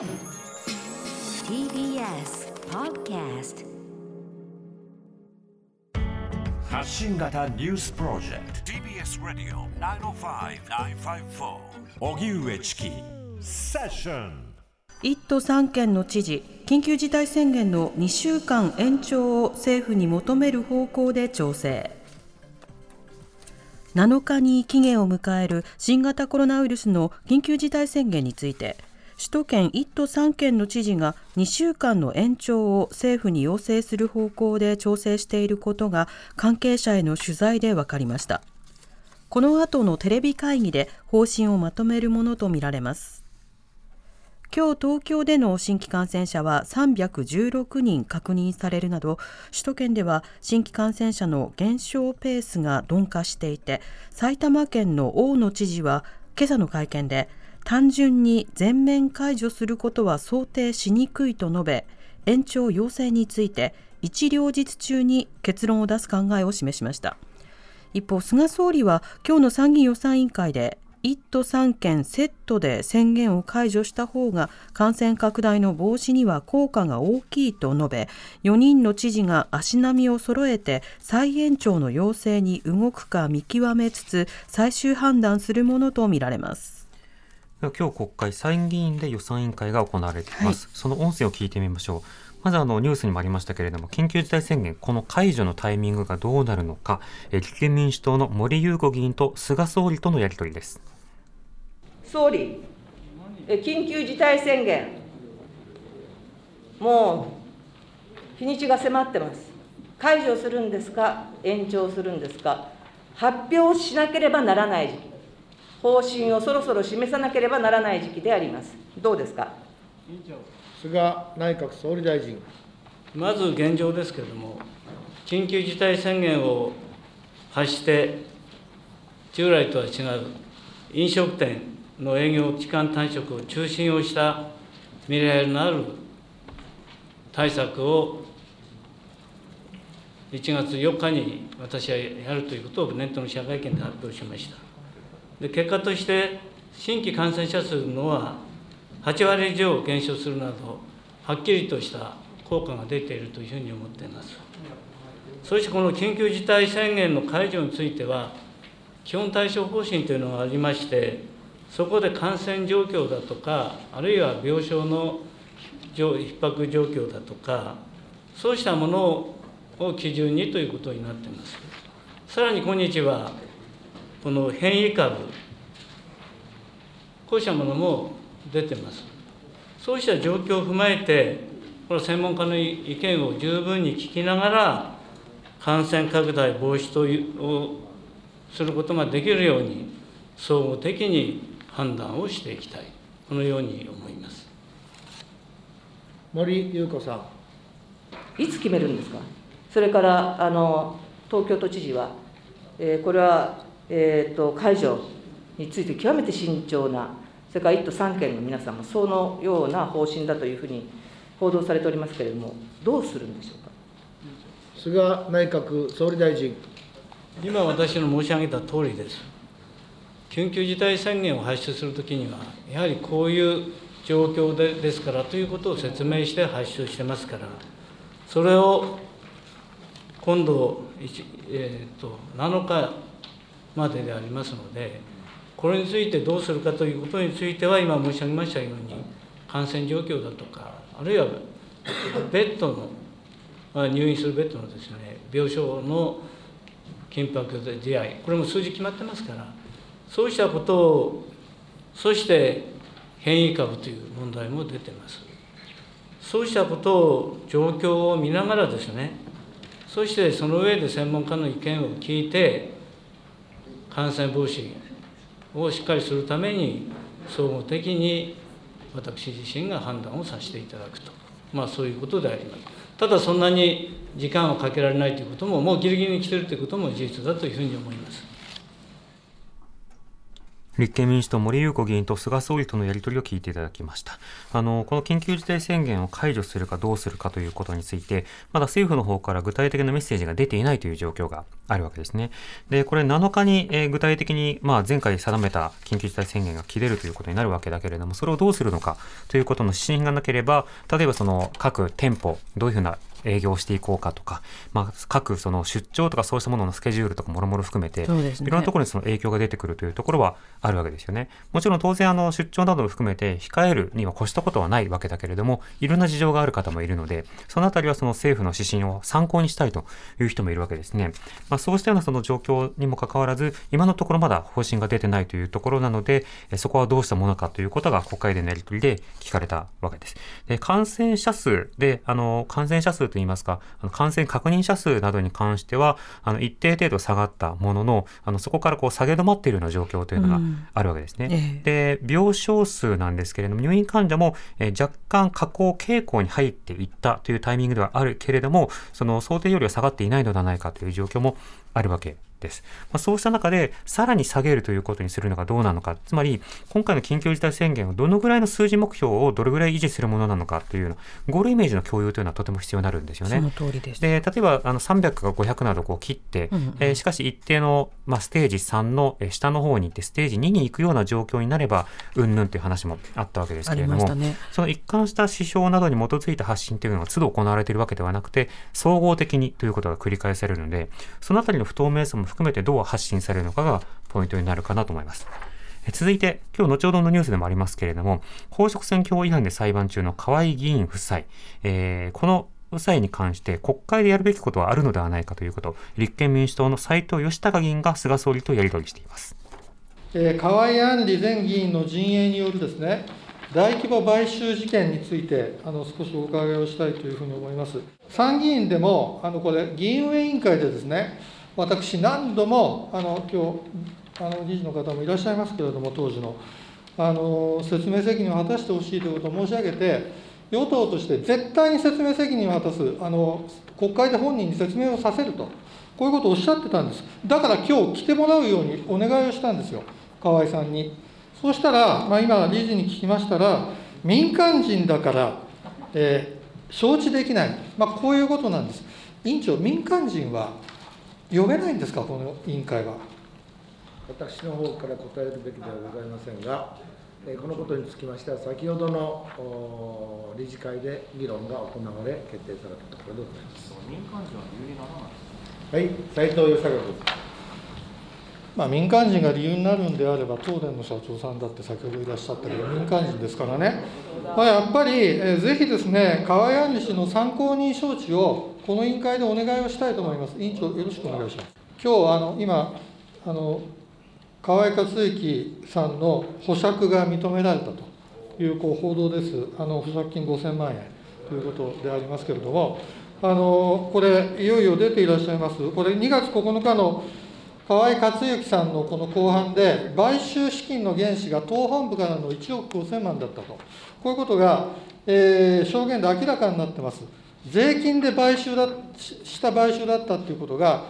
TBS Podcast 発信型ニュースプロジェクト。TBS ラディオ905-954おぎゅうえちきセッション。1都3県の知事緊急事態宣言の2週間延長を政府に求める方向で調整。7日に期限を迎える新型コロナウイルスの緊急事態宣言について首都圏1都3県の知事が2週間の延長を政府に要請する方向で調整していることが関係者への取材で分かりました。この後のテレビ会議で方針をまとめるものとみられます。今日東京での新規感染者は316人確認されるなど首都圏では新規感染者の減少ペースが鈍化していて埼玉県の大野知事は今朝の会見で単純に全面解除することは想定しにくいと述べ延長要請について一両日中に結論を出す考えを示しました。一方菅総理は今日の参議院予算委員会で1都3県セットで宣言を解除した方が感染拡大の防止には効果が大きいと述べ4人の知事が足並みを揃えて再延長の要請に動くか見極めつつ最終判断するものとみられます。今日国会参議院で予算委員会が行われています、はい、その音声を聞いてみましょう。まずあのニュースにもありましたけれども、緊急事態宣言、この解除のタイミングがどうなるのか、立憲民主党の森裕子議員と菅総理とのやり取りです。総理、緊急事態宣言、もう日にちが迫ってます。解除するんですか、延長するんですか、発表しなければならない時期、方針をそろそろ示さなければならない時期であります。どうですか？菅内閣総理大臣。まず現状ですけれども、緊急事態宣言を発して、従来とは違う飲食店の営業期間短縮を中心をした未来のある対策を1月4日に私はやるということを年頭の記者会見で発表しました。で結果として新規感染者数のは8割以上減少するなど、はっきりとした効果が出ているというふうに思っています。そしてこの緊急事態宣言の解除については、基本対処方針というのがありまして、そこで感染状況だとか、あるいは病床の逼迫状況だとか、そうしたものを基準にということになっています。さらに今日は、この変異株、こうしたものも出てます。そうした状況を踏まえて、この専門家の意見を十分に聞きながら、感染拡大防止というをすることができるように、総合的に判断をしていきたい、このように思います森裕子さん。いつ決めるんですか、それからあの東京都知事は、えー、これは、えーと解除について極めて慎重なそれから1都3県の皆さんもそのような方針だというふうに報道されておりますけれども、どうするんでしょうか？菅内閣総理大臣。今、私の申し上げた通りです。緊急事態宣言を発出するときには、やはりこういう状況でですからということを説明して発出してますから、それを今度、えーと、と7日まででありますので、これについてどうするかということについては、今申し上げましたように、感染状況だとか、あるいはベッドのま、入院するベッドのですね、病床の緊迫で出会い、これも数字決まってますから、そうしたことを、そして変異株という問題も出てます。そうしたことを、状況を見ながらですね、そしてその上で専門家の意見を聞いて、感染防止をしっかりするために、総合的に私自身が判断をさせていただくと、まあ、そういうことであります。ただ、そんなに時間をかけられないということも、もうぎりぎりに来てるということも事実だというふうに思います。立憲民主党森裕子議員と菅総理とのやり取りを聞いていただきましたあのこの緊急事態宣言を解除するかどうするかということについてまだ政府の方から具体的なメッセージが出ていないという状況があるわけですねでこれ7日に、えー、具体的に、まあ、前回定めた緊急事態宣言が切れるということになるわけだけれどもそれをどうするのかということの指針がなければ例えばその各店舗どういうふうな営業していこうかとか、まあ、各その出張とかそうしたもののスケジュールとかもろもろ含めて、ね、いろんなところにその影響が出てくるというところはあるわけですよね。もちろん当然あの出張などを含めて控えるには越したことはないわけだけれども、いろんな事情がある方もいるので、そのあたりはその政府の指針を参考にしたいという人もいるわけですね。まあ、そうしたようなその状況にもかかわらず、今のところまだ方針が出てないというところなので、そこはどうしたものかということが国会でのやり取りで聞かれたわけです。で感染者数で、あの感染者数といいますか、あの感染確認者数などに関しては、あの一定程度下がったものの、あのそこからこう下げ止まっているような状況というのがあるわけですね。うんええ、で、病床数なんですけれども、入院患者も、えー、若干下降傾向に入っていったというタイミングではあるけれども、その想定よりは下がっていないのではないかという状況もあるわけ。です。まあ、そうした中で、さらに下げるということにするのがどうなのか、つまり、今回の緊急事態宣言をどのぐらいの数字目標をどれぐらい維持するものなのかというの、ゴールイメージの共有というのはとても必要になるんですよね。その通りです。で、例えば、あの、300か500などこう切って、うんうん、えー、しかし一定の、まあ、ステージ3の下の方に行って、ステージ2に行くような状況になれば、うんぬんという話もあったわけですけれども、ね、その一貫した指標などに基づいた発信というのが都度行われているわけではなくて、総合的にということが繰り返されるので、そのあたりの不透明さも含めてどう発信されるのかがポイントになるかなと思います。続いて、今日後ほどのニュースでもありますけれども、公職選挙法違反で裁判中の河合議員夫妻、えー、この夫妻に関して国会でやるべきことはあるのではないかということ、立憲民主党の斉藤義孝議員が菅総理とやり取りしています。えー、河合案里前議員の陣営によるですね、大規模買収事件について、あの少しお伺いをしたいというふうに思います。参議院でも、あのこれ、議員運営委員会でですね、私、何度も、あの今日あの理事の方もいらっしゃいますけれども、当時の、あの説明責任を果たしてほしいということを申し上げて、与党として絶対に説明責任を果たす、あの国会で本人に説明をさせると、こういうことをおっしゃってたんです。だから今日来てもらうようにお願いをしたんですよ、河合さんに。そうしたら、まあ、今、理事に聞きましたら、民間人だから、えー、承知できない、まあ、こういうことなんです。委員長、民間人は呼べないんですか、この委員会は？私の方から答えるべきではございませんが、このことにつきましては、先ほどの理事会で議論が行われ、決定されたところでございます。民間人は理由にならないはい、斉藤義孝君。まあ、民間人が理由になるんであれば、東電の社長さんだって先ほどいらっしゃったけど、民間人ですからね、まあ、やっぱり、えー、ぜひですね、河合案里氏の参考人招致をこの委員会でお願いをしたいと思います。委員長、よろしくお願いします。今日あの今あの河合克行さんの保釈が認められたというこう報道です。あの保釈金5000万円ということでありますけれども、あのこれ、いよいよ出ていらっしゃいます。これ、2月9日の河合克行さんのこの公判で、買収資金の原資が党本部からの1億5000万だったと、こういうことが、えー、証言で明らかになってます。税金で買収だした買収だったということが、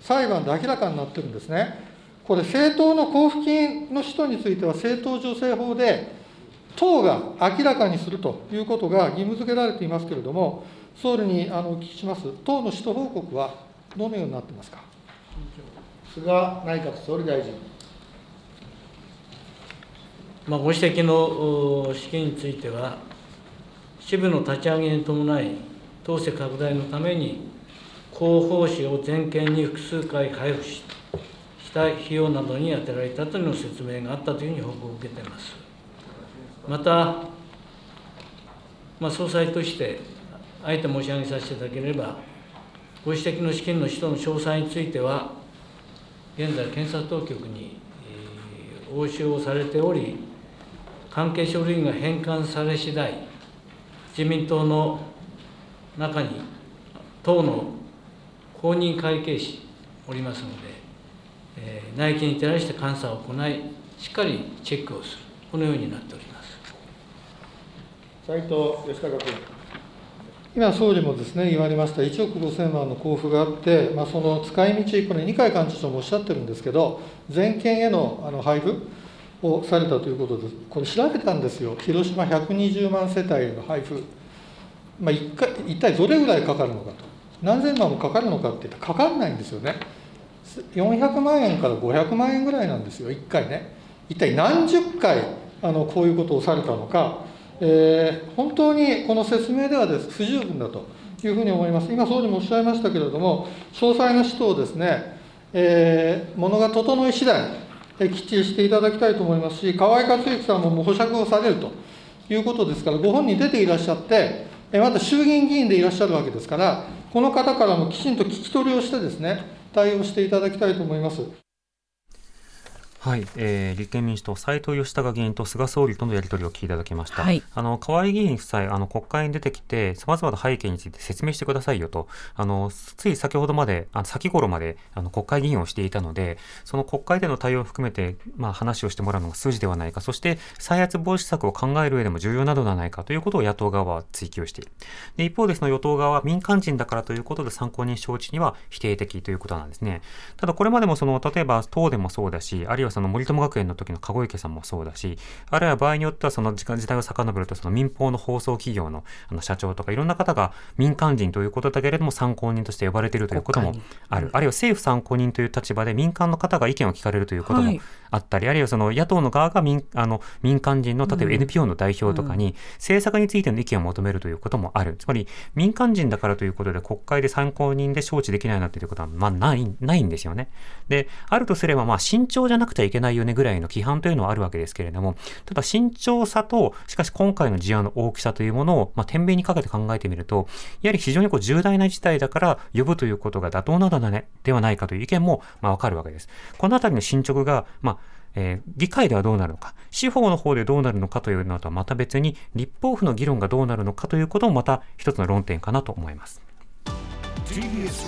裁判で明らかになってるんですね。これ、政党の交付金の人については、政党助成法で、党が明らかにするということが義務付けられていますけれども、総理にあのお聞きします、党の使途報告はどのようになってますか？菅内閣総理大臣。まあ、ご指摘の資金については、支部の立ち上げに伴い、党勢拡大のために、広報誌を全県に複数回配布した費用などに充てられたというの説明があったというふうに報告を受けています。また、まあ、総裁として、あえて申し上げさせていただければ、ご指摘の資金の使途の詳細については、現在、検察当局に、え、押収をされており、関係書類が返還され次第、自民党の中に党の公認会計士おりますので、えー、内規に照らして監査を行い、しっかりチェックをする、このようになっております。斉藤義孝君。今、総理もですね言われました1億5000万の交付があって、まあ、その使い道これ、二階幹事長もおっしゃってるんですけど、全県へのあの配布、をされたということで、これ調べたんですよ、広島120万世帯への配布、まあ、一回一体どれぐらいかかるのかと、何千万もかかるのかって言ったら、かかんないんですよね、400万円から500万円ぐらいなんですよ、1回ね。一体何十回あのこういうことをされたのか、えー、本当にこの説明ではです不十分だというふうに思います。今、総理もおっしゃいましたけれども、詳細な使途をですね、えー、ものが整い次第、えきっちりしていただきたいと思いますし、河合克行さんももう保釈をされるということですから、ご本人出ていらっしゃって、また衆議院議員でいらっしゃるわけですから、この方からもきちんと聞き取りをしてですね、対応していただきたいと思います。はい、えー、立憲民主党、斉藤義孝議員と菅総理とのやり取りを聞いていただきました。はい、あの河合議員夫妻、あの国会に出てきて、さまざまな背景について説明してくださいよと、あのつい先ほどまで、あの先頃まであの国会議員をしていたので、その国会での対応を含めて、まあ、話をしてもらうのが筋ではないか、そして再発防止策を考える上でも重要なのではないかということを野党側は追及している。で一方で、その与党側は民間人だからということで参考人招致には否定的ということなんですね。ただ、これまでもその例えば党でもそうだし、あるいはその森友学園の時の籠池さんもそうだし、あるいは場合によってはその時間時代を遡ると、その民放の放送企業のあの社長とかいろんな方が民間人ということだけれども参考人として呼ばれているということもある。あるいは政府参考人という立場で民間の方が意見を聞かれるということもあったり、はい、あるいはその野党の側が民あの民間人の例えば NPO の代表とかに政策についての意見を求めるということもある。つまり民間人だからということで国会で参考人で招致できないなということはまあないないんですよね。で、あるとすればまあ慎重じゃなくてはいけないよねぐらいの規範というのはあるわけですけれども、ただ慎重さと、しかし今回の事案の大きさというものを、まあ、天秤にかけて考えてみると、やはり非常にこう重大な事態だから呼ぶということが妥当なのだね、ではないかという意見も、まあ、わかるわけです。このあたりの進捗が、まあ、えー、議会ではどうなるのか、司法の方でどうなるのかというのとはまた別に、立法府の議論がどうなるのかということもまた一つの論点かなと思います。TBS